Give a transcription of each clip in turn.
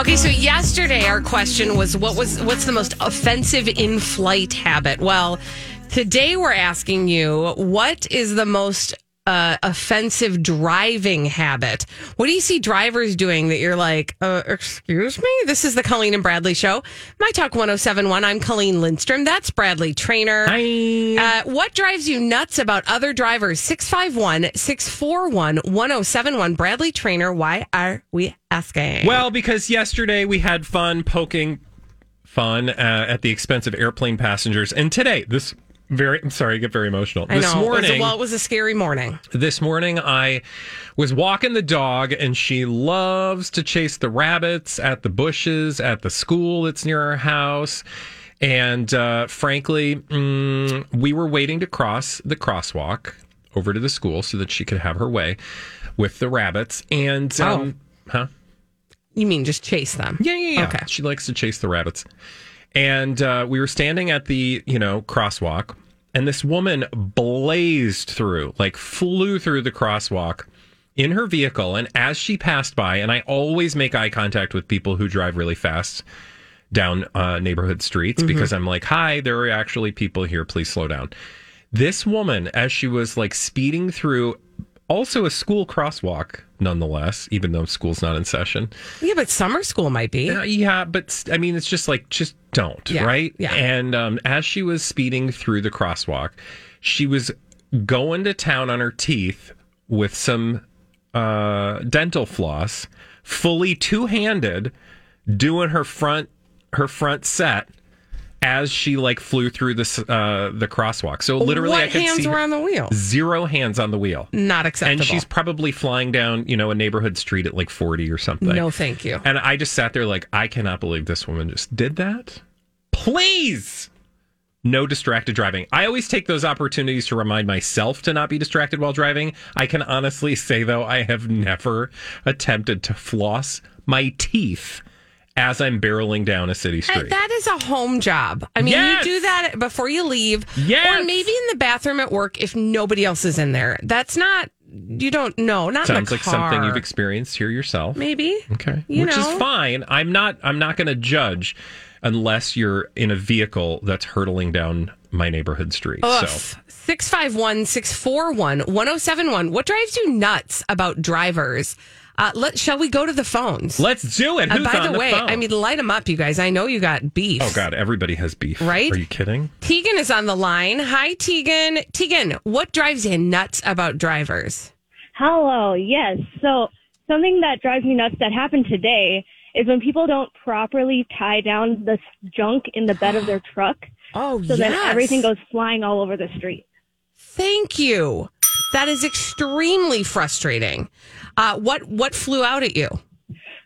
Okay, so yesterday our question was what was what's the most offensive in-flight habit? Well, today we're asking you what is the most uh, offensive driving habit. What do you see drivers doing that you're like, uh, excuse me? This is the Colleen and Bradley show. My Talk 1071. I'm Colleen Lindstrom. That's Bradley Traynor. Hi. Uh, what drives you nuts about other drivers? 651 641 1071. Bradley Traynor, why are we asking? Well, because yesterday we had fun poking fun uh, at the expense of airplane passengers, and today this very I'm sorry, I get very emotional. I this know. It a- morning, well, it was a scary morning. this morning I was walking the dog, and she loves to chase the rabbits at the bushes at the school that's near our house. And uh, frankly, mm, we were waiting to cross the crosswalk over to the school so that she could have her way with the rabbits. And um, huh? You mean just chase them? Yeah, yeah, yeah. Okay. She likes to chase the rabbits. And uh, we were standing at the, you know, crosswalk, and this woman blazed through, like flew through the crosswalk in her vehicle. And as she passed by, and I always make eye contact with people who drive really fast down uh, neighborhood streets because I'm like, hi, there are actually people here. Please slow down. This woman, as she was like speeding through, also a school crosswalk, nonetheless, even though school's not in session. Yeah, but summer school might be. Uh, yeah, but I mean, it's just like, just don't, Yeah, right? yeah. And um, as she was speeding through the crosswalk, she was going to town on her teeth with some uh, dental floss, fully two handed, doing her front her front set as she like flew through this uh, the crosswalk. So literally, what I could hands see were on the wheel? zero hands on the wheel. Not acceptable. And she's probably flying down, you know, a neighborhood street at like 40 or something. no, thank you. And I just sat there like, I cannot believe this woman just did that. Please. No distracted driving. I always take those opportunities to remind myself to not be distracted while driving. I can honestly say, though, I have never attempted to floss my teeth as I'm barreling down a city street. That is a home job. I mean, Yes! you do that before you leave, Yes! or maybe in the bathroom at work if nobody else is in there. That's not. You don't know. Not Sounds like something you've experienced here yourself. Maybe. Okay. You Which know. is fine. I'm not I'm not going to judge unless you're in a vehicle that's hurtling down my neighborhood street. Ugh. So 651 641 1071. What drives you nuts about drivers? Uh, let, shall we go to the phones? let's do it. Uh, by on the the way, phone? I mean, light them up, you guys. I know you got beef. Oh God, everybody has beef. Right? Are you kidding? Tegan is on the line. Hi, Tegan. Tegan, what drives you nuts about drivers? Hello. Yes. So something that drives me nuts that happened today is when people don't properly tie down the junk in the bed of their truck. Oh, So then everything goes flying all over the street. Thank you. That is extremely frustrating. Uh, what what flew out at you?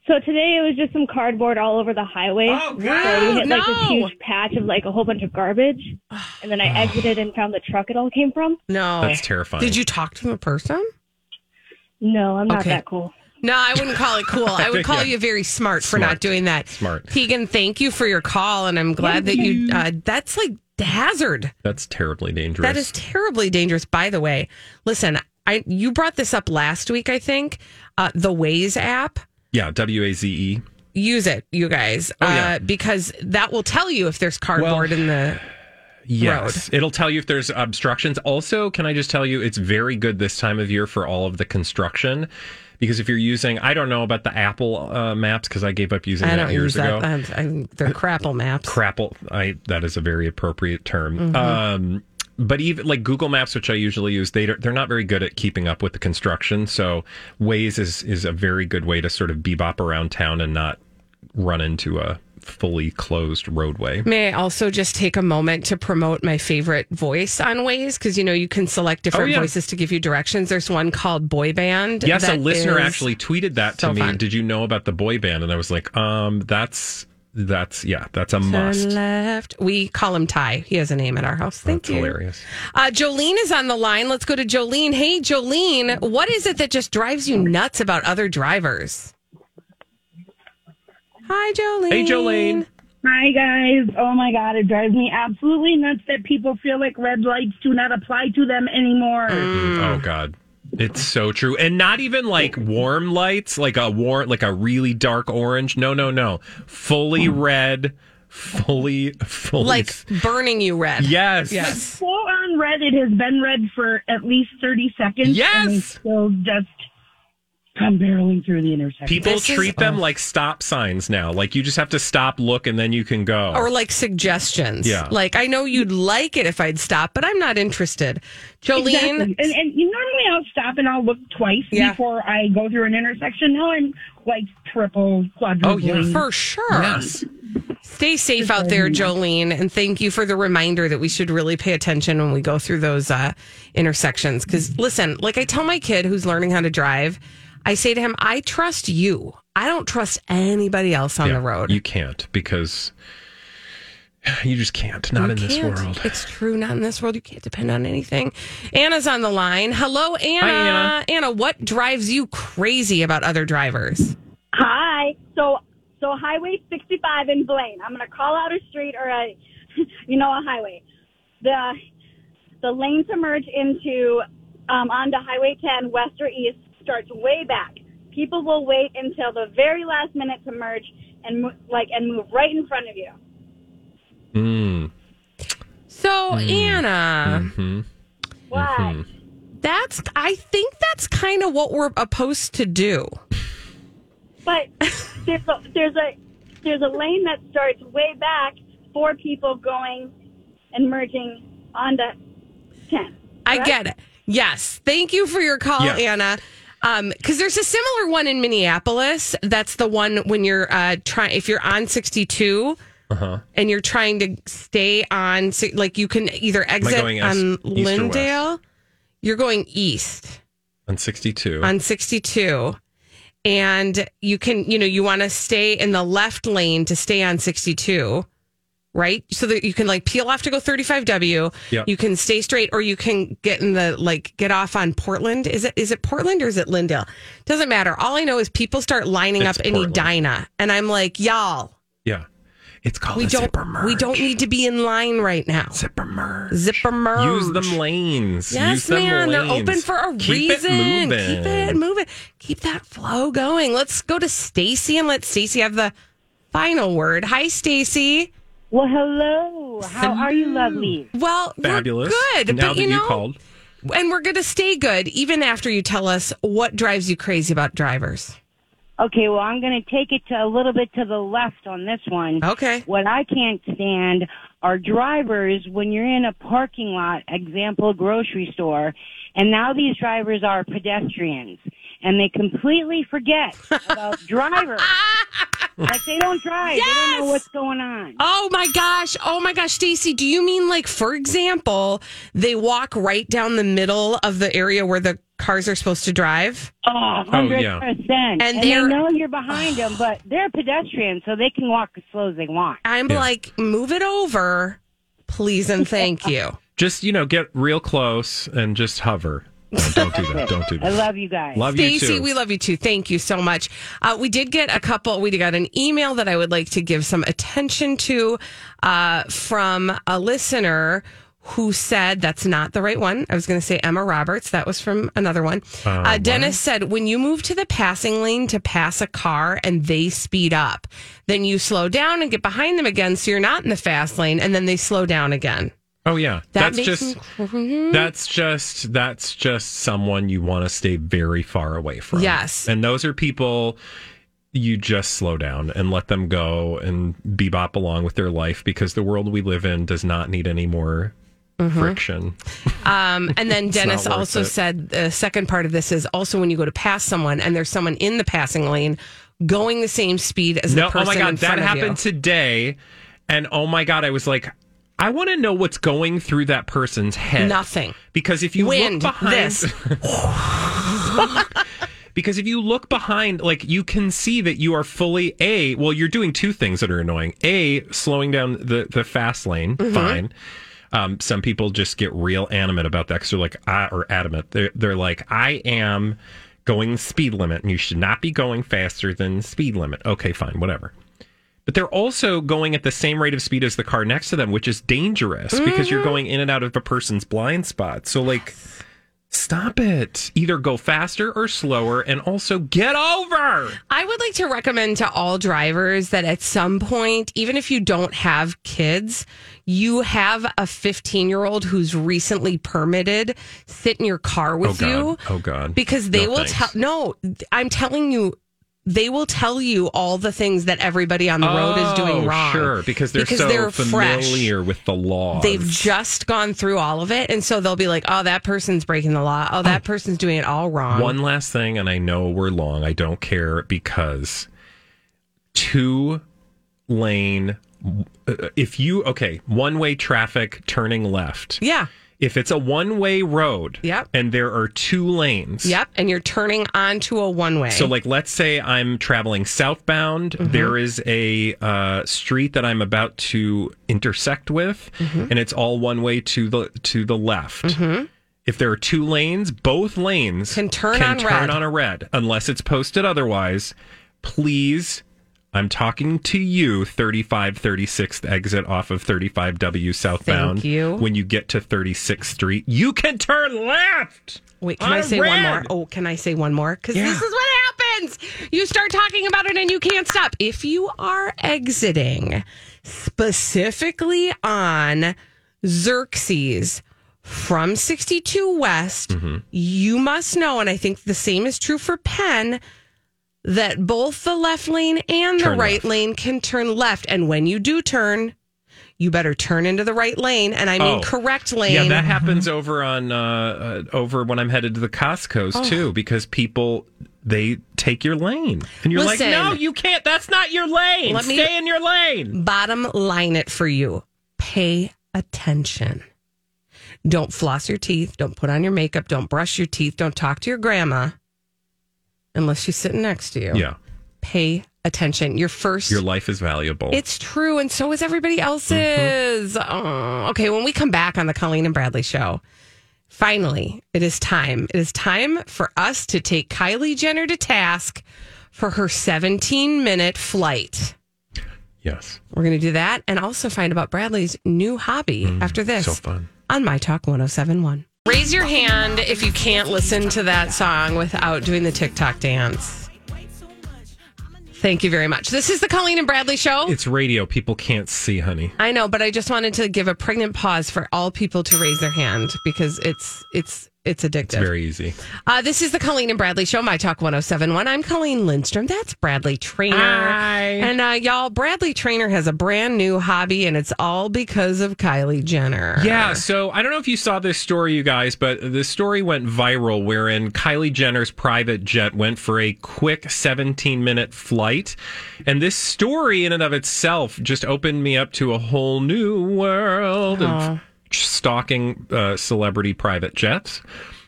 So today it was just some cardboard all over the highway. Oh, So we God. hit like No. this huge patch of like a whole bunch of garbage. And then I exited and found the truck it all came from. No, That's terrifying. Did you talk to the person? No, I'm not Okay. that cool. No, I wouldn't call it cool. I would call Yeah. you very smart, for not doing that. Smart. Tegan, thank you for your call, and I'm glad that you. Uh, that's like hazard. That's terribly dangerous. That is terribly dangerous. By the way, listen, I you brought this up last week. I think uh, the Waze app. yeah. W A Z E. Use it, you guys, Oh, yeah. uh, because that will tell you if there's cardboard in the. Yes. It'll tell you if there's obstructions. Also, can I just tell you, it's very good this time of year for all of the construction because if you're using, I don't know about the Apple uh, maps because I gave up using I that don't years use ago. that. I, I, they're crapple maps. Crapple, I that is a very appropriate term. Mm-hmm. Um, but even like Google Maps, which I usually use, they they're not very good at keeping up with the construction. So Waze is is a very good way to sort of bebop around town and not run into a fully closed roadway. May I also just take a moment to promote my favorite voice on Waze? Because you know you can select different Oh, yeah. voices to give you directions. There's one called Boy Band. Yes, a listener actually tweeted that so to me. fun. Did you know about the boy band? And I was like, um, that's that's yeah, that's a Turn must. left. We call him Ty. He has a name at our house. Thank That's you. hilarious. Uh, Jolene is on the line. Let's go to Jolene. Hey, Jolene, what is it that just drives you nuts about other drivers? Hi, Jolene. Hey, Jolene. Hi guys. Oh my god, it drives me absolutely nuts that people feel like red lights do not apply to them anymore. Mm. Oh God. It's so true. And not even like warm lights, like a warm like a really dark orange. No, no, no. Fully hmm. red, fully fully Like burning you red. Yes. Yes. Full on red, it has been red for at least 30 seconds. Yes! And still just come barreling through the intersection. People This is- treat them like stop signs now. Like you just have to stop, look, and then you can go. Or like suggestions. Yeah. Like, I know you'd like it if I'd stop, but I'm not interested. Jolene. Exactly. And, and you normally I'll stop and I'll look twice Yeah. before I go through an intersection. Now I'm like triple, quadruple. Oh, yeah. For sure. yes. Stay safe out there, Jolene, and thank you for the reminder that we should really pay attention when we go through those uh, intersections. Because listen, like I tell my kid who's learning how to drive, I say to him, "I trust you. I don't trust anybody else on Yeah, the road." You can't because you just can't. Not You in this can't. world. It's true. Not in this world. You can't depend on anything. Anna's on the line. Hello, Anna. Hi, Anna. what drives you crazy about other drivers? Hi. So so Highway 65 in Blaine. I'm going to call out a street or a you know a highway. The the lane to merge into um, onto Highway 10 west or east starts way back. People will wait until the very last minute to merge and like and move right in front of you. Mm. So, Anna, Hmm. Why? that's I think that's kind of what we're supposed to do. But there's a, there's a there's a lane that starts way back for people going and merging onto 10. I get it. Yes. Thank you for your call, Yeah. Anna. Um, because there's a similar one in Minneapolis. That's the one when you're uh trying if you're on 62 Uh-huh. and you're trying to stay on like you can either exit on east? Lyndale. You're going east On 62. on 62 and you can you know you want to stay in the left lane to stay on 62 right so that you can like peel off to go 35w Yep. you can stay straight or you can get in the like get off on portland is it is it portland or is it lyndale doesn't matter all i know is people start lining It's up in Portland. edina and i'm like y'all yeah. It's called we don't we don't need to be in line right now zipper merge. zipper merge Use them lanes. Use Yes, them man. They're open for a Keep reason. It moving. Keep it moving. Keep that flow going. Let's go to Stacy and let Stacy have the final word. Hi, Stacy. Well, hello. How are you, lovely? Well, Fabulous. we're good, Now but that you you called. and we're going to stay good even after you tell us what drives you crazy about drivers. Okay, well, I'm going to take it to a little bit to the left on this one. Okay. What I can't stand are drivers when you're in a parking lot, example, grocery store, and now these drivers are pedestrians and they completely forget about drivers. like they don't drive. They don't know what's going on. Oh my gosh. Oh my gosh, Stacy, do you mean like for example, they walk right down the middle of the area where the cars are supposed to drive? Oh, Oh, 100%. yeah. And, And they know you're behind them, but they're pedestrians, so they can walk as slow as they want. I'm Yeah. like, move it over, please and thank you. Just, you know, get real close and just hover. No, don't do that. Don't do that. I love you guys. Love you Stacy, too. we love you too. Thank you so much. Uh, we did get a couple. We got an email that I would like to give some attention to uh, from a listener who said that's not the right one. I was going to say Emma Roberts. That was from another one. Uh, Dennis said when you move to the passing lane to pass a car and they speed up, then you slow down and get behind them again, so you're not in the fast lane, and then they slow down again. Oh yeah, That that's just that's just that's just someone you want to stay very far away from. Yes. and those are people you just slow down and let them go and bebop along with their life because the world we live in does not need any more Mm-hmm. friction. Um, and then Dennis also it. said the second part of this is also when you go to pass someone and there's someone in the passing lane going the same speed as No, the person oh my god, that happened today, and oh my god, I was like. I want to know what's going through that person's head. Nothing. Because if you Wind, look behind this. Because if you look behind, like you can see that you are fully a. Well, you're doing two things that are annoying. A, slowing down the the fast lane. Mm-hmm. Fine. Um, some people just get real animate about that because they're like, ah, or adamant. They're they're like, I am going the speed limit, and you should not be going faster than the speed limit. Okay, fine, whatever. But they're also going at the same rate of speed as the car next to them, which is dangerous because Mm-hmm. you're going in and out of a person's blind spot. So, like, stop it. Either go faster or slower, and also get over. I would like to recommend to all drivers that at some point, even if you don't have kids, you have a 15 year old who's recently permitted sit in your car with oh, you. Oh, God. because they No, will tell no i'm telling you they will tell you all the things that everybody on the road is doing Oh, wrong Sure, because they're Because so they're fresh. familiar with the law. they've just gone through all of it and so they'll be like oh that person's breaking the law oh that person's doing it all wrong One last thing, and I know we're long. I don't care because two lane. uh, If you okay, one way traffic turning left. yeah If it's a one way road, Yep. and there are two lanes, yep and you're turning onto a one-way So, like, let's say I'm traveling southbound. Mm-hmm. There is a uh, street that I'm about to intersect with, Mm-hmm. and it's all one way to the to the left. If there are two lanes, both lanes Can turn can on turn red. on a red, unless it's posted otherwise. Please. I'm talking to you, 35 36th exit off of 35W southbound. Thank you. When you get to 36th Street, you can turn left. Wait, can I say one more? Oh, can I say one more? Because Yeah. this is what happens. You start talking about it and you can't stop. If you are exiting specifically on Xerxes from 62 West, Mm-hmm. you must know, and I think the same is true for Penn, that both the left lane and the Turn right left. lane can turn left. And when you do turn, you better turn into the right lane. And I mean Oh. correct lane. Yeah, that happens over on uh, uh, over when I'm headed to the Costco's Oh. too, because people they take your lane, and you're Listen. like, no, you can't. That's not your lane. Let me- Stay in your lane. bottom line it for you. Pay attention. Don't floss your teeth. Don't put on your makeup. Don't brush your teeth. Don't talk to your grandma unless she's sitting next to you. Yeah, Pay attention. Your first. your life is valuable. it's true, and so is everybody else's. Mm-hmm. Oh, okay, when we come back on the Colleen and Bradley show, finally, it is time. It is time for us to take Kylie Jenner to task for her 17 minute flight. yes, We're going to do that and also find about Bradley's new hobby mm, after this so fun. on My Talk 1071. Raise your hand if you can't listen to that song without doing the TikTok dance. Thank you very much. This is the Colleen and Bradley show. It's radio. People can't see, honey. I know, but I just wanted to give a pregnant pause for all people to raise their hand because it's it's it's addictive. It's very easy. Uh, this is the Colleen and Bradley Show, My Talk 1071. I'm Colleen Lindstrom. That's Bradley Traynor. Hi. And uh, y'all, Bradley Traynor has a brand new hobby, and it's all because of Kylie Jenner. Yeah, so I don't know if you saw this story, you guys, but the story went viral wherein Kylie Jenner's private jet went for a quick 17 minute flight. And this story, in and of itself, just opened me up to a whole new world of stalking uh, celebrity private jets,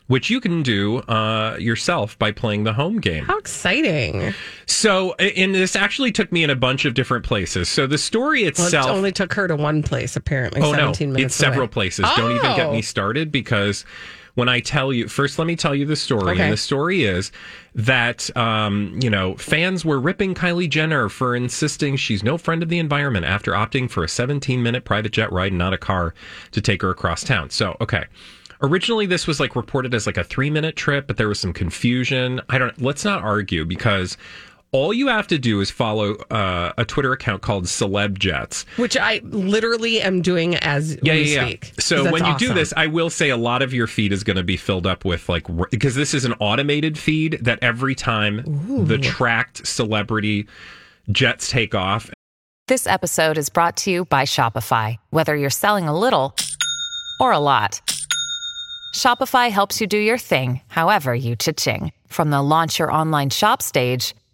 which you can do uh, yourself by playing the home game. How exciting. So, and this actually took me in a bunch of different places. So the story Well, itself. it only took her to one place, apparently. Oh 17 no, minutes it's several away. places. Don't even get Oh. me started because when I tell you first, let me tell you the story. Okay. And the story is that um, you know fans were ripping Kylie Jenner for insisting she's no friend of the environment after opting for a 17 minute private jet ride and not a car to take her across town. So okay. Originally, this was like reported as like a three minute trip, but there was some confusion. I don't. Let's not argue because All you have to do is follow uh, a Twitter account called Celeb Jets. Which I literally am doing as Yeah, we yeah, yeah. speak. So when you do this, I will say a lot of your feed is going to be filled up with like because this is an automated feed that every time the tracked celebrity jets take off, This episode is brought to you by Shopify. Whether you're selling a little or a lot, Shopify helps you do your thing, however you cha-ching. From the launch your online shop stage,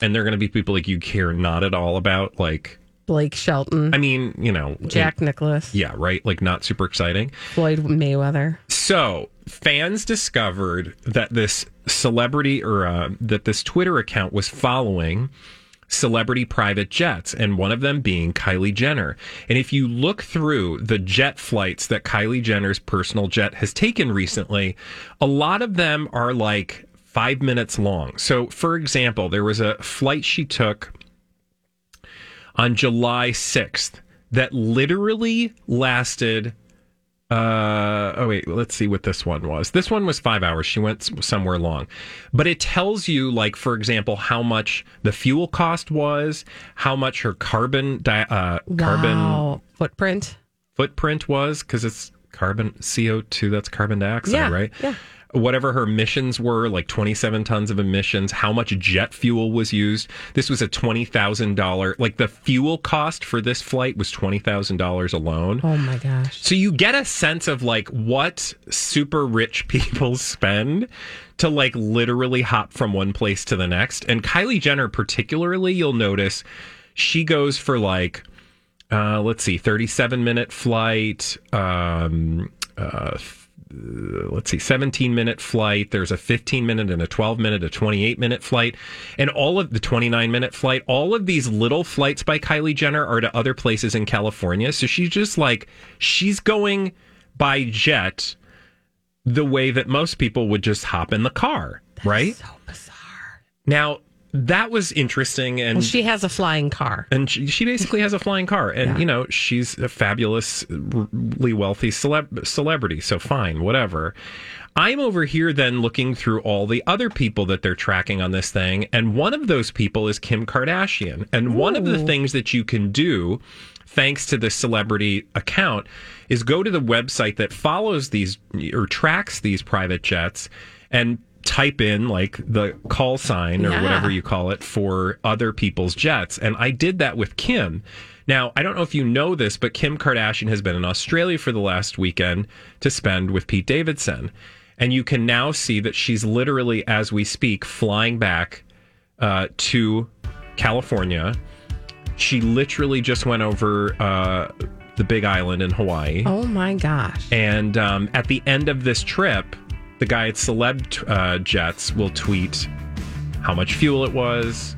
And they're going to be people like you care not at all about. Like, Blake Shelton, I mean, you know, Jack Nicklaus, Yeah, right. Like, not super exciting. Floyd Mayweather. So fans discovered that this celebrity or uh, that this Twitter account was following celebrity private jets, and one of them being Kylie Jenner. And if you look through the jet flights that Kylie Jenner's personal jet has taken recently, a lot of them are like five minutes long. So, for example, there was a flight she took on July 6th that literally lasted uh oh wait let's see what this one was this one was five hours she went somewhere long but it tells you like for example how much the fuel cost was how much her carbon di- uh carbon Wow. footprint. footprint was because it's carbon co2 that's carbon dioxide Yeah, right yeah. Whatever her emissions were like 27 tons of emissions how much jet fuel was used this was a $20000 like the fuel cost for this flight was $20000 alone Oh my gosh. so you get a sense of like what super rich people spend to like literally hop from one place to the next. And Kylie Jenner, particularly, you'll notice she goes for like, uh, let's see, 37 minute flight, um, uh, Uh, let's see, 17 minute flight. There's a 15 minute and a 12 minute, a 28 minute flight, and all of the 29 minute flight. All of these little flights by Kylie Jenner are to other places in California. So she's just like, she's going by jet the way that most people would just hop in the car, right? So bizarre. Now, that was interesting and And she has a flying car. and she, she basically has a flying car. And you know she's a fabulously wealthy celeb- celebrity so fine whatever. I'm over here then looking through all the other people that they're tracking on this thing and one of those people is kim kardashian. And one of the things that you can do thanks to this celebrity account is go to the website that follows these or tracks these private jets and type in like the call sign or Yeah. whatever you call it for other people's jets. And I did that with Kim. Now, I don't know if you know this, but Kim Kardashian has been in Australia for the last weekend to spend with Pete Davidson. And you can now see that she's literally, as we speak, flying back uh, to California. She literally just went over uh, the big island in Hawaii. Oh my gosh. And um, at the end of this trip, the guy at Celeb uh, Jets will tweet how much fuel it was,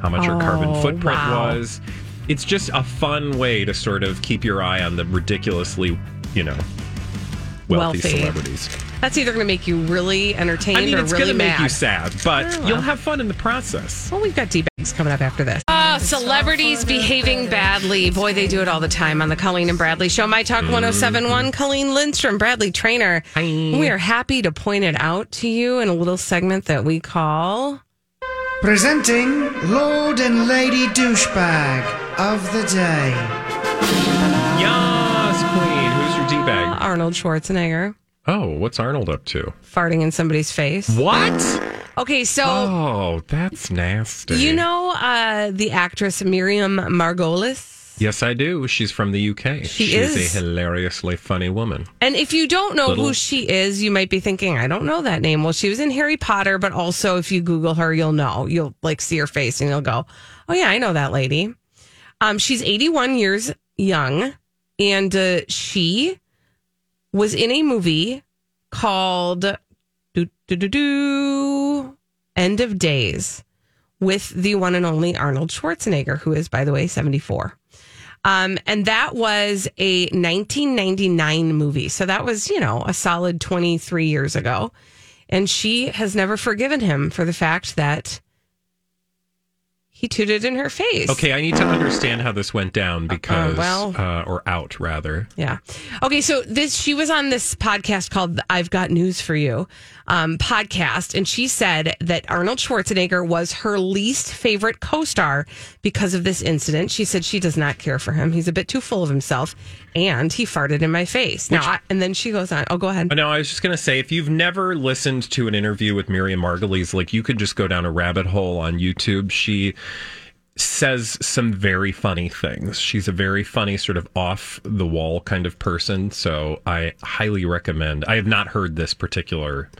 how much her carbon Oh, footprint wow. was. It's just a fun way to sort of keep your eye on the ridiculously, you know, wealthy, Wealthy. celebrities. That's either going to make you really entertained I mean, or it's really going to mad. make you sad, but Oh, well. you'll have fun in the process. Well, we've got D-bags coming up after this. Uh, celebrities behaving badly. Boy, they do it all the time on the Colleen and Bradley Show. My Talk 1071, Colleen Lindstrom, Bradley Traynor. We are happy to point it out to you in a little segment that we call Presenting Lord and Lady Douchebag of the Day. Yes, Queen. Who's your D bag? Arnold Schwarzenegger Oh, what's Arnold up to? farting in somebody's face. What? Okay, so Oh, that's nasty. you know uh, the actress Miriam Margolyes? Yes, I do. She's from the UK. She She's is. a hilariously funny woman. And if you don't know Little- who she is, you might be thinking, I don't know that name. Well, she was in Harry Potter, but also if you Google her, you'll know. You'll like see her face and you'll go, Oh yeah, I know that lady. Um, she's 81 years young, and uh, she was in a movie called do, do, do, do, End of Days with the one and only Arnold Schwarzenegger, who is, by the way, 74. Um, and that was a 1999 movie. So that was, you know, a solid 23 years ago. And she has never forgiven him for the fact that he tooted in her face. Okay, I need to understand how this went down because, well- uh, or out rather. Yeah. Okay. So this, she was on this podcast called "I've Got News for You" um, podcast, and she said that Arnold Schwarzenegger was her least favorite co-star because of this incident. She said she does not care for him; he's a bit too full of himself, and he farted in my face. Now, I, and then she goes on. Oh, go ahead. No, I was just going to say, if you've never listened to an interview with Miriam Margolyes, like you could just go down a rabbit hole on YouTube. She says some very funny things. She's a very funny, sort of off the wall kind of person. So I highly recommend. I have not heard this particular.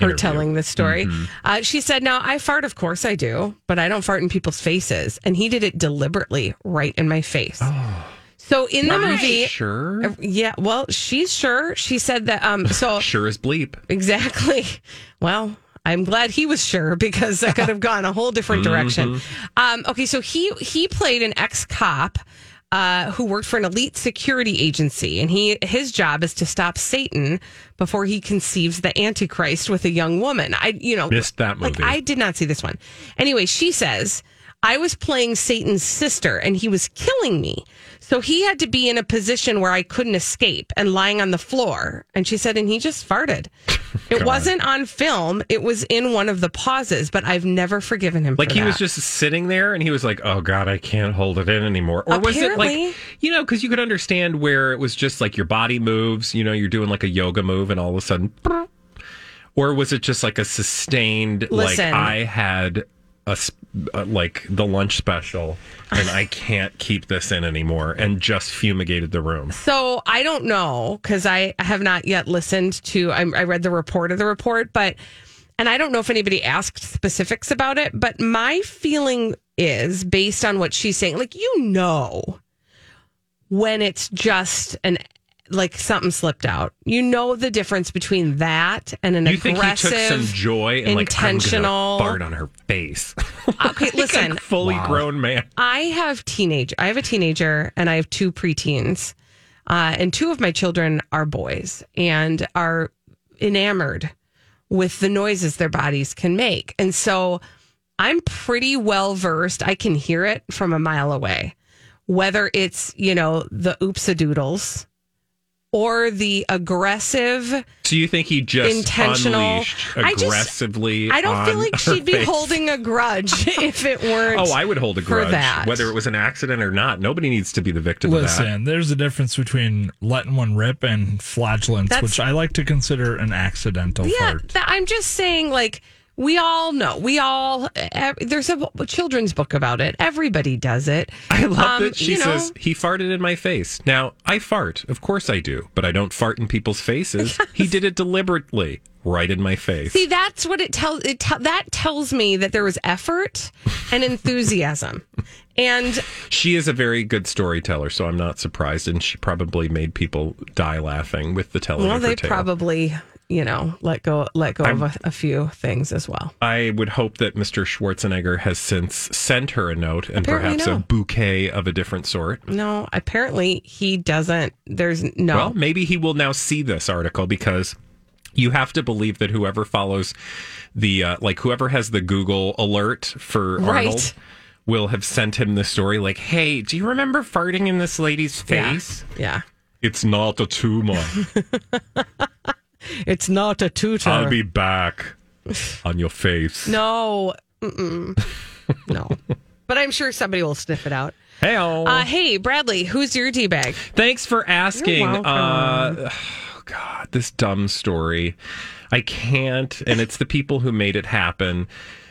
Her interview. telling the story. Mhm. Uh, she said, Now, I fart, of course I do, but I don't fart in people's faces. And he did it deliberately right in my face. So in the Are movie, sure? Uh, yeah, well, she's sure. She said that. Um, so Sure as bleep. exactly. Well, I'm glad he was sure because that could have gone a whole different direction. Mm-hmm. Um, okay, so he he played an ex cop. Uh, who worked for an elite security agency, and he his job is to stop Satan before he conceives the Antichrist with a young woman. I, you know, Missed that like movie. I did not see this one. Anyway, she says I was playing Satan's sister, and he was killing me. So he had to be in a position where I couldn't escape and lying on the floor. And she said, and he just farted. It wasn't on film. It was in one of the pauses, but I've never forgiven him. Like for he was just sitting there and he was like, "Oh God, I can't hold it in anymore." Or was it like, you know, because you could understand where it was just like your body moves. You know, you're doing like a yoga move, and all of a sudden, or was it just like a sustained? Listen. Like I had a like the lunch special, and I can't keep this in anymore, and just fumigated the room. So I don't know because I have not yet listened to. I, I read the report of the report, but and I don't know if anybody asked specifics about it. But my feeling is based on what she's saying. Like you know, when it's just an like something slipped out. You know the difference between that and an You think he aggressive, took some joy and like intentional. I'm fart on her face? okay, listen, fully grown man. I have teenage. I have a teenager and I have two preteens, uh, and two of my children are boys and are enamored with the noises their bodies can make, and so I'm pretty well versed. I can hear it from a mile away, whether it's you know the oopsa doodles or the aggressive So you think he just intentional unleashed I just- aggressively? I don't feel like she'd be face? holding a grudge if it weren't. Oh, I would hold a for grudge, that. whether it was an accident or not. Nobody needs to be the victim of that. Listen, there's a difference between letting one rip and flatulence, That's- which I like to consider an accidental Yeah, fart. th- I'm just saying, like, we all know. We all, ev- there's a children's book about it. Everybody does it. I love Um, that she you know, says he farted in my face. Now I fart, of course I do, but I don't fart in people's faces. He did it deliberately, right in my face. See, that's what it tells. It te- that tells me that there was effort and enthusiasm, and She is a very good storyteller, so I'm not surprised, and she probably made people die laughing with the telling well, they tale. probably, you know, let go, let go of a, a few things as well. I would hope that Mr. Schwarzenegger has since sent her a note and Apparently perhaps no. a bouquet of a different sort. No, apparently he doesn't. There's no. Well, maybe he will now see this article because you have to believe that whoever follows the uh, like whoever has the Google alert for Right. Arnold will have sent him the story like, "Hey, do you remember farting in this lady's Yeah. face? yeah, It's not a tumor. it's not a tutor. I'll be back on your face." No, Mm-mm. no. But I'm sure somebody will sniff it out. Hey, Uh, hey, Bradley, who's your D bag? Thanks for asking. Uh, oh God, this dumb story. I can't, and it's the people who made it happen.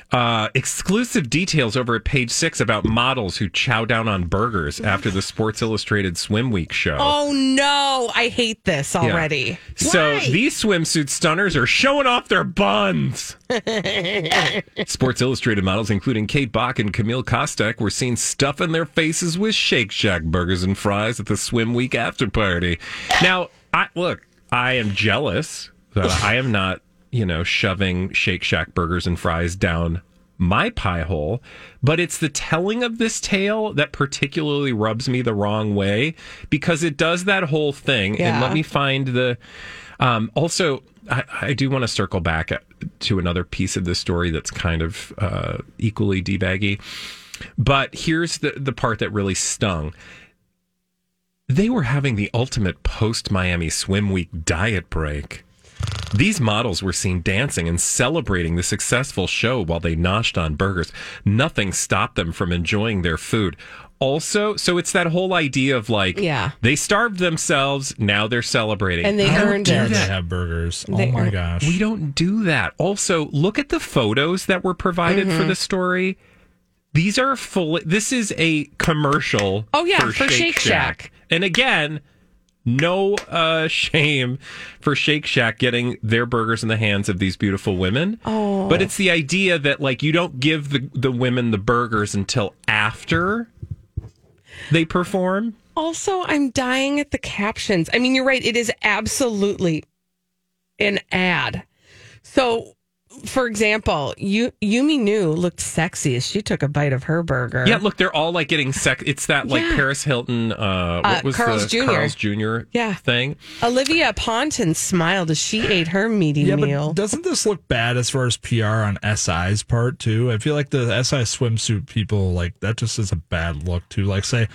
Uh, exclusive details over at page six about models who chow down on burgers after the Sports Illustrated Swim Week show. Oh no, I hate this Yeah. already. So Why? these swimsuit stunners are showing off their buns. Sports Illustrated models, including Kate Bock and Camille Kostek, were seen stuffing their faces with Shake Shack burgers and fries at the Swim Week after party. Now, I look, I am jealous that I am not, you know, shoving Shake Shack burgers and fries down my pie hole, but it's the telling of this tale that particularly rubs me the wrong way because it does that whole thing. And let me find the. Um, also, I, I do want to circle back to another piece of the story that's kind of uh, equally debaggy. But here's the, the part that really stung. They were having the ultimate post Miami Swim Week diet break. These models were seen dancing and celebrating the successful show while they noshed on burgers. Nothing stopped them from enjoying their food. Also, so it's that whole idea of like, Yeah. they starved themselves, now they're celebrating. And they How earned dare it. they have burgers? They oh my earned- gosh. We don't do that. Also, look at the photos that were provided Mm-hmm. for the story. These are full. This is a commercial. Oh, yeah, for Shake Shack. And again, no uh, shame for Shake Shack getting their burgers in the hands of these beautiful women. Oh. But it's the idea that like you don't give the the women the burgers until after they perform. Also, I'm dying at the captions. I mean, you're right. It is absolutely an ad. So, for example, you Yumi Nu looked sexy as she took a bite of her burger. Yeah, look, they're all like getting sex. It's that like Yeah. Paris Hilton. Uh, what Uh, was Carl's the Jr.. Carl's Jr. Yeah. thing? Olivia Ponton smiled as she ate her meaty Yeah, meal. but doesn't this look bad as far as PR on SI's part too? I feel like the SI swimsuit people like that just is a bad look too. Like say,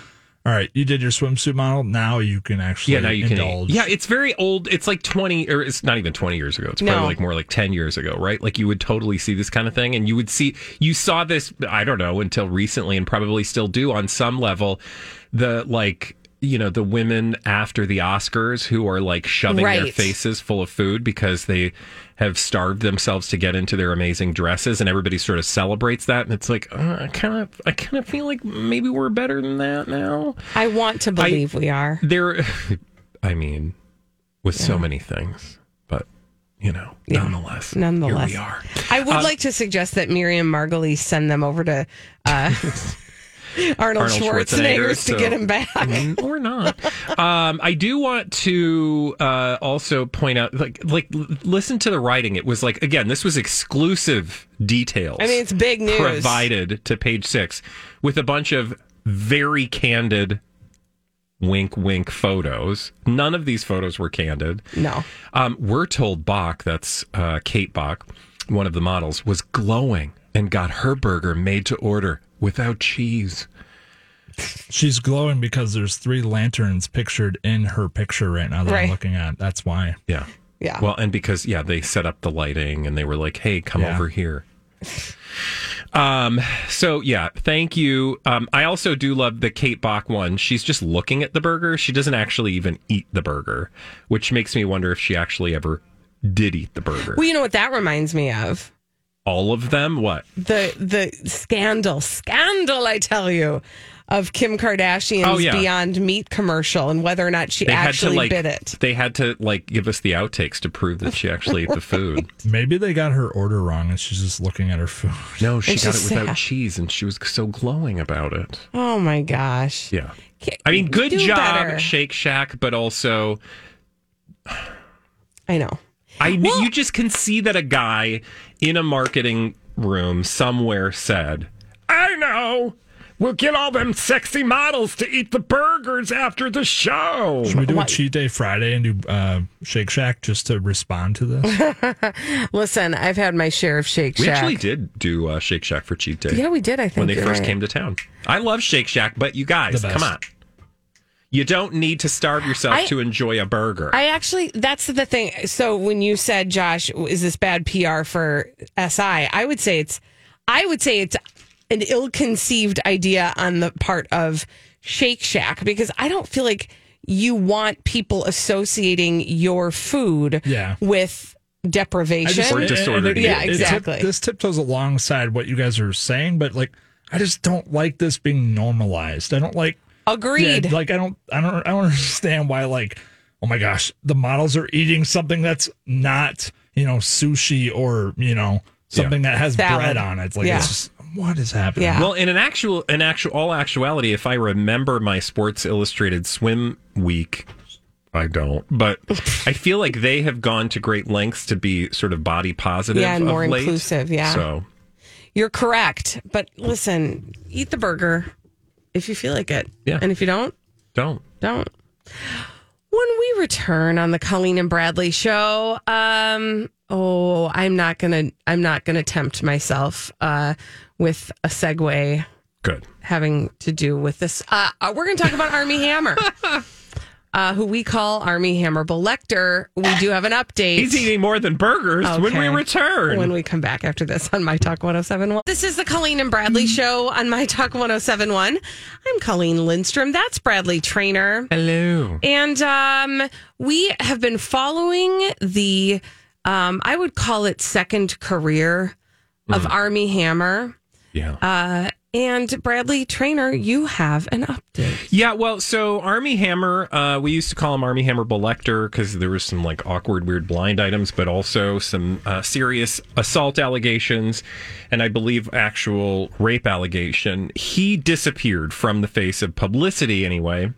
all right, you did your swimsuit model, now you can actually Yeah, now you indulge. can. Eat. Yeah, it's very old. It's like twenty, or it's not even twenty years ago. It's No. probably like more like ten years ago, right? Like you would totally see this kind of thing, and you would see you saw this. I don't know until recently, and probably still do on some level. The like. You know, the women after the Oscars who are like shoving their faces full of food because they have starved themselves to get into their amazing dresses, and everybody sort of celebrates that. And it's like, uh, I kind of, I kind of feel like maybe we're better than that now I want to believe we are. there i mean with so many things but you know nonetheless Nonetheless, here we are I would Uh, like to suggest that Miriam Margolyes send them over to uh, Arnold, Arnold Schwarzenegger, Schwarzenegger, to get him back. Mm, or not um i do want to uh also point out like like listen to the writing it was like again this was exclusive details I mean, it's big news. provided to page six with a bunch of very candid wink wink photos none of these photos were candid No. Um, we're told Bock, that's uh, Kate Bock, one of the models, was glowing and got her burger made to order without cheese. She's glowing because there's three lanterns pictured in her picture right now that Right. I'm looking at. That's why. Yeah. Yeah. Well, and because, yeah, they set up the lighting and they were like, hey, come Yeah. over here. Um, so yeah, thank you. Um, I also do love the Kate Bock one. She's just looking at the burger. She doesn't actually even eat the burger, which makes me wonder if she actually ever did eat the burger. Well, you know what that reminds me of? All of them? What? The the scandal, scandal, I tell you, of Kim Kardashian's Oh, yeah. Beyond Meat commercial and whether or not she they had to actually like bid it. they had to like give us the outtakes to prove that she actually ate the food. Maybe they got her order wrong and she's just looking at her food. No, she It's got it without sad. cheese, and she was so glowing about it. Oh my gosh. Yeah, Ca- I mean, good do job, better. Shake Shack, but also I know. I you just can see that a guy in a marketing room somewhere said, "I know." We'll get all them sexy models to eat the burgers after the show. Should we do a cheat day Friday and do uh, Shake Shack just to respond to this? Listen, I've had my share of Shake Shack. We actually did do uh, Shake Shack for cheat day. Yeah, we did. I think when they first right. came to town. I love Shake Shack, but you guys, come on. You don't need to starve yourself I- to enjoy a burger. I actually, that's the thing. So when you said, Josh, is this bad PR for SI? I would say it's, I would say it's an ill-conceived idea on the part of Shake Shack because I don't feel like you want people associating your food Yeah. with deprivation. Or disordered Yeah, eating. it tip- exactly. this tiptoes alongside what you guys are saying, but like, I just don't like this being normalized. I don't like. Agreed. Yeah, like I don't, I don't, I don't understand why. Like, oh my gosh, the models are eating something that's not, you know, sushi or you know something that has Salad. bread on it. It's like Yeah. it's just what is happening? Yeah. Well, in an actual, in actual, all actuality, if I remember my Sports Illustrated swim week, I don't, but I feel like they have gone to great lengths to be sort of body positive, Yeah, and of more late. inclusive, yeah. So You're correct. But listen, eat the burger if you feel like it. Yeah. And if you don't, don't. don't. When we return on the Colleen and Bradley show, um, oh, I'm not gonna I'm not gonna tempt myself uh with a segue Good. having to do with this. Uh, uh, we're gonna talk about Armie Hammer. Uh, who we call Armie Hammer Lecter. We do have an update. He's eating more than burgers when we return. When we come back after this on My Talk 1071. This is the Colleen and Bradley show on My Talk 1071. I'm Colleen Lindstrom. That's Bradley Traynor. Hello. And um, we have been following the, um, I would call it second career of Armie Hammer. Yeah. Uh, and Bradley Traynor, you have an update. Yeah, well, so Armie Hammer, uh, we used to call him Armie Hammer Belector because there was some like awkward, weird blind items, but also some uh, serious assault allegations, and I believe actual rape allegation. He disappeared from the face of publicity anyway.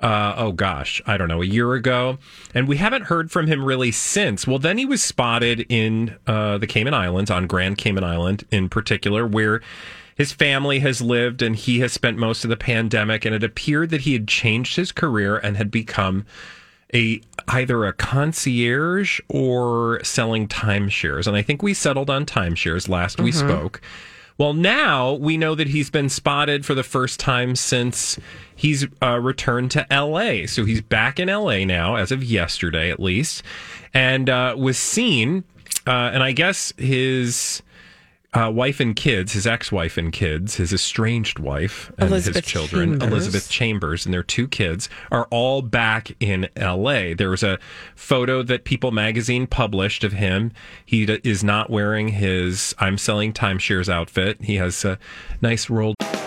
Uh, oh gosh, I don't know, a year ago, and we haven't heard from him really since. Well, then he was spotted in uh, the Cayman Islands, on Grand Cayman Island in particular, where his family has lived and he has spent most of the pandemic and it appeared that he had changed his career and had become a either a concierge or selling timeshares. And i think we settled on timeshares last we spoke. Well now we know that he's been spotted for the first time since he's uh, returned to la so he's back in la now as of yesterday at least and uh, was seen uh, and i guess his uh, wife and kids, his ex-wife and kids, his estranged wife and Elizabeth his children, Chambers. Elizabeth Chambers, and their two kids are all back in L.A. There was a photo that People Magazine published of him. He d- is not wearing his "I'm selling timeshares" outfit. He has a nice rolled.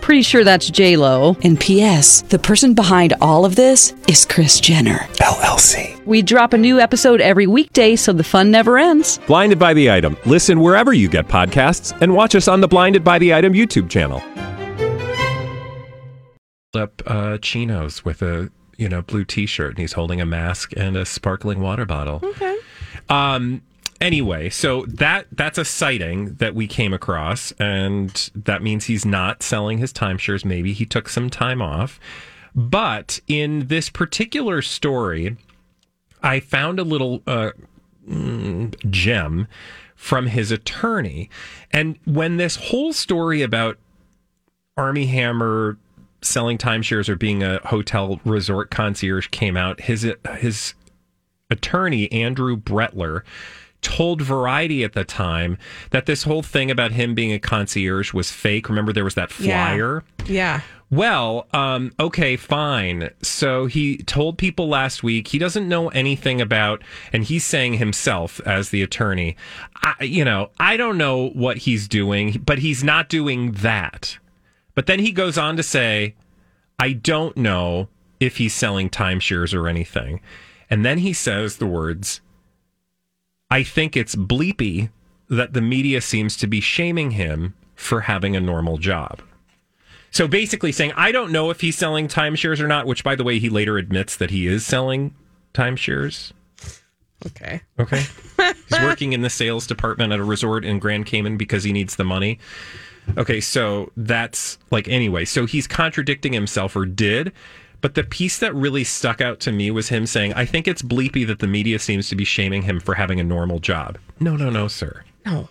Pretty sure that's J Lo. And P.S. The person behind all of this is Kris Jenner LLC. We drop a new episode every weekday, so the fun never ends. Blinded by the item. Listen wherever you get podcasts, and watch us on the Blinded by the Item YouTube channel. up uh, chinos with a you know blue T-shirt, and he's holding a mask and a sparkling water bottle. Okay. Um. Anyway, so that that's a sighting that we came across, and that means he's not selling his timeshares. Maybe he took some time off. But in this particular story, I found a little uh, mm, gem from his attorney, and when this whole story about Armie Hammer selling timeshares or being a hotel resort concierge came out, his his attorney Andrew Brettler told Variety at the time that this whole thing about him being a concierge was fake. Remember, there was that Yeah. flyer. Yeah. Well, um, okay, fine. So he told people last week he doesn't know anything about, and he's saying himself as the attorney, I, you know, I don't know what he's doing, but he's not doing that. But then he goes on to say, I don't know if he's selling timeshares or anything. And then he says the words, I think it's bleepy that the media seems to be shaming him for having a normal job. So basically saying, I don't know if he's selling timeshares or not, which by the way, he later admits that he is selling timeshares. Okay. Okay. He's working in the sales department at a resort in Grand Cayman because he needs the money. Okay, so that's like anyway. So he's contradicting himself or did. But the piece that really stuck out to me was him saying, I think it's bleepy that the media seems to be shaming him for having a normal job. No, no, no, sir. No.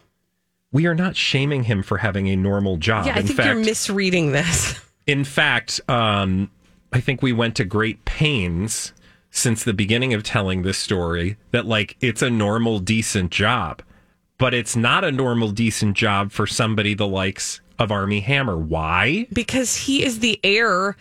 We are not shaming him for having a normal job. Yeah, I in think fact, you're misreading this. in fact, um, I think we went to great pains since the beginning of telling this story that, like, it's a normal, decent job, but it's not a normal, decent job for somebody the likes of Armie Hammer. Why? Because he is the heir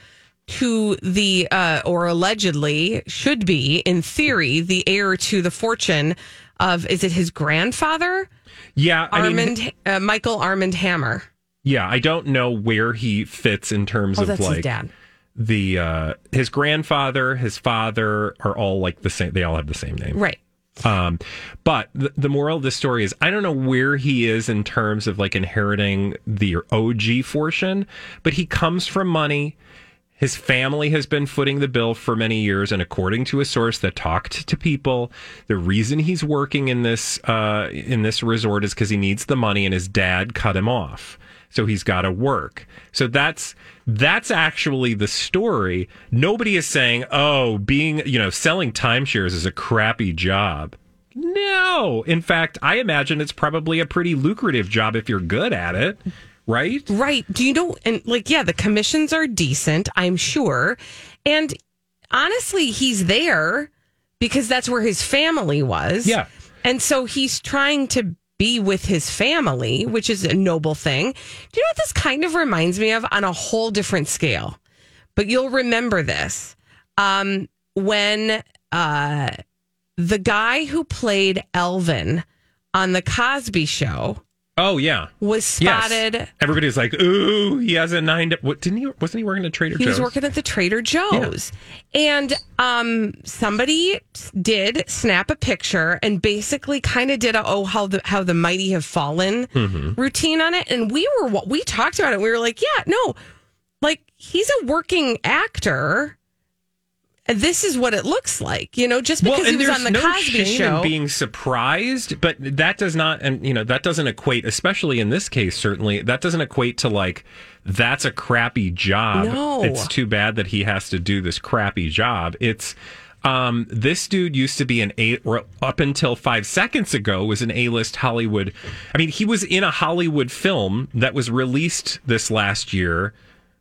to the, uh, or allegedly should be, in theory, the heir to the fortune of, is it his grandfather? Yeah, I mean, Armand, uh, Michael Armand Hammer. yeah, I don't know where he fits in terms Oh, of like dad. the uh, his grandfather, his father are all like the same. They all have the same name, Right. Um, but the, the moral of the story is I don't know where he is in terms of like inheriting the OG fortune, but he comes from money. His family has been footing the bill for many years, and according to a source that talked to people, the reason he's working in this uh, in this resort is because he needs the money, and his dad cut him off, so he's got to work. So that's that's actually the story. Nobody is saying, "Oh, being you know selling timeshares is a crappy job." No, in fact, I imagine it's probably a pretty lucrative job if you're good at it, right? Right. Do you know? And like, yeah, the commissions are decent, I'm sure. And honestly, he's there because that's where his family was. Yeah. And so he's trying to be with his family, which is a noble thing. Do you know what this kind of reminds me of on a whole different scale? But you'll remember this. Um, when uh, the guy who played Elvin on the Cosby show Oh yeah, was Yes. spotted Everybody's like, "Ooh, he has a nine. To, what didn't he? Wasn't he working at Trader He Joe's?" was working at the Trader Joe's. And um somebody did snap a picture and basically kind of did a oh how the how the mighty have fallen Mhm. routine on it and we were we talked about it. We were like, yeah, no. Like he's a working actor. This is what it looks like, you know, just because he was on the no Cosby shame show. in being surprised, but that does not, and you know, that doesn't equate, especially in this case, certainly, that doesn't equate to like that's a crappy job. No. it's too bad that he has to do this crappy job. It's um, this dude used to be an A, or up until five seconds ago, was an A list Hollywood. I mean, he was in a Hollywood film that was released this last year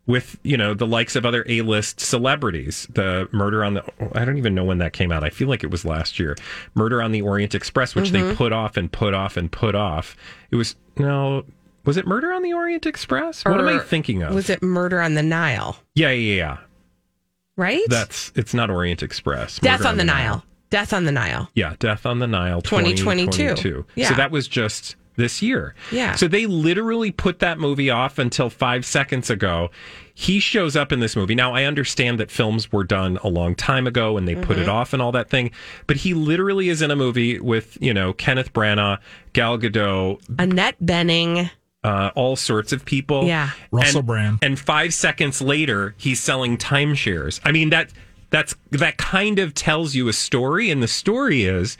with you know the likes of other A-list celebrities. The Murder on the I don't even know when that came out. I feel like it was last year. Murder on the Orient Express, which they Mhm. put off and put off and put off. It was no, was it Murder on the Orient Express? what am I thinking of? Was it Murder on the Nile? yeah, yeah, yeah. Right? That's it's not Orient Express. Death Murder on the Nile. Death on the Nile. Yeah, Death on the Nile 2022. 2022. Yeah. So that was just this year. Yeah. So they literally put that movie off until five seconds ago. He shows up in this movie. Now, I understand that films were done a long time ago and they put it Mhm. off and all that thing, but he literally is in a movie with, you know, Kenneth Branagh, Gal Gadot, Annette Bening. uh, all sorts of people. Yeah. Russell and, Brand. And five seconds later, he's selling timeshares. I mean that that's that kind of tells you a story, and the story is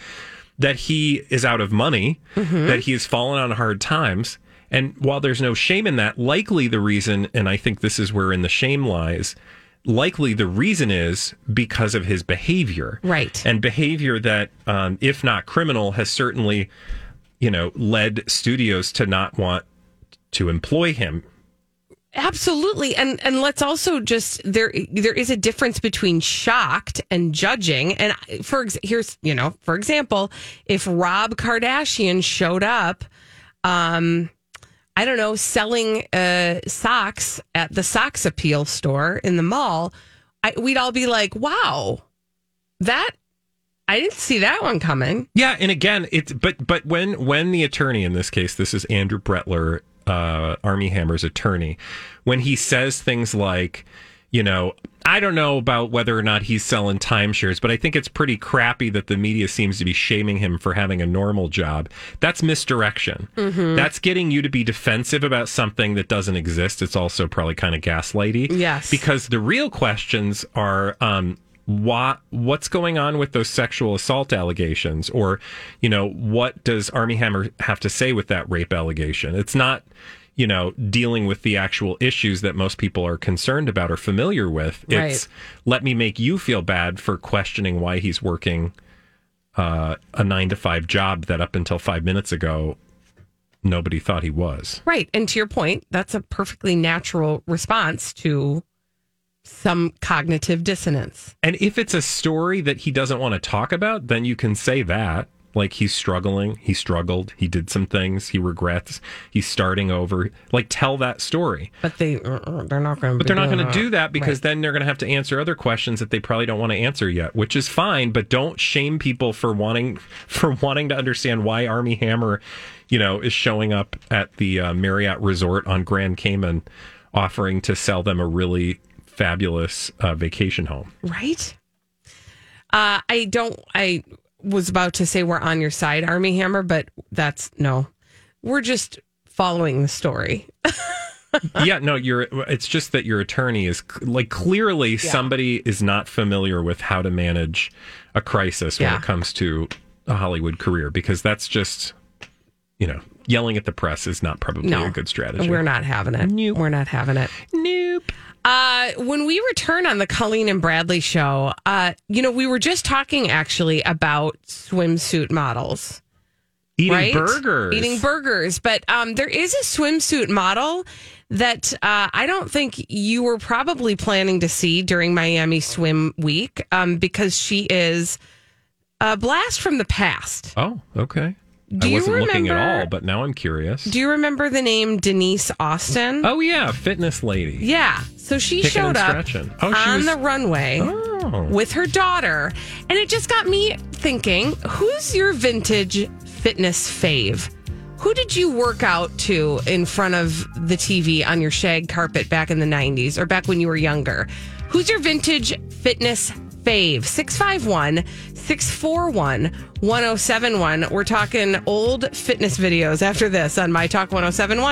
that he is out of money, Mhm. that he has fallen on hard times. And while there's no shame in that, likely the reason, and I think this is wherein the shame lies, likely the reason is because of his behavior. Right. And behavior that, um, if not criminal, has certainly, you know, led studios to not want to employ him. Absolutely. And and let's also just there there is a difference between shocked and judging. And for here's, you know, for example, if Rob Kardashian showed up um I don't know, selling uh socks at the socks appeal store in the mall, I, we'd all be like, "Wow. That I didn't see that one coming." Yeah, and again, it's but but when when the attorney in this case, this is Andrew Brettler, uh, Armie Hammer's attorney, when he says things like, you know, I don't know about whether or not he's selling timeshares, but I think it's pretty crappy that the media seems to be shaming him for having a normal job. That's misdirection. Mhm. That's getting you to be defensive about something that doesn't exist. It's also probably kind of gaslighty. Yes. Because the real questions are um, What what's going on with those sexual assault allegations, or you know, what does Armie Hammer have to say with that rape allegation? It's not you know dealing with the actual issues that most people are concerned about or familiar with. Right. It's let me make you feel bad for questioning why he's working uh, a nine to five job that up until five minutes ago nobody thought he was. Right. And to your point, that's a perfectly natural response to some cognitive dissonance. And if it's a story that he doesn't want to talk about, then you can say that. Like he's struggling, he struggled, he did some things, he regrets, he's starting over. Like tell that story. But they uh, they're not going to But they're not going to do that because then they're going to have to answer other questions that they probably don't want to answer yet, which is fine, but don't shame people for wanting for wanting to understand why Armie Hammer, you know, is showing up at the uh, Marriott Resort on Grand Cayman offering to sell them a really fabulous uh, vacation home. Right? Uh, I don't I was about to say we're on your side, Armie Hammer, but that's no. We're just following the story. yeah, no, you're. It's just that your attorney is like clearly somebody is not familiar with how to manage a crisis when Yeah. it comes to a Hollywood career because that's just, you know, yelling at the press is not probably No. a good strategy. We're not having it. We're not having it. Nope. Uh, when we return on the Colleen and Bradley show, uh, you know, we were just talking actually about swimsuit models. Eating right? burgers. Eating burgers. But um, there is a swimsuit model that uh, I don't think you were probably planning to see during Miami Swim Week um, because she is a blast from the past. Oh, okay. Do I you wasn't looking at remember- all, but now I'm curious. Do you remember the name Denise Austin? oh yeah, fitness lady. Yeah. So she Kicking showed up. Oh, she on was- the runway Oh. with her daughter. And it just got me thinking who's your vintage fitness fave? Who did you work out to in front of the TV on your shag carpet back in the 90s or back when you were younger? Who's your vintage fitness fave? 651 641 1071. We're talking old fitness videos after this on My Talk 1071.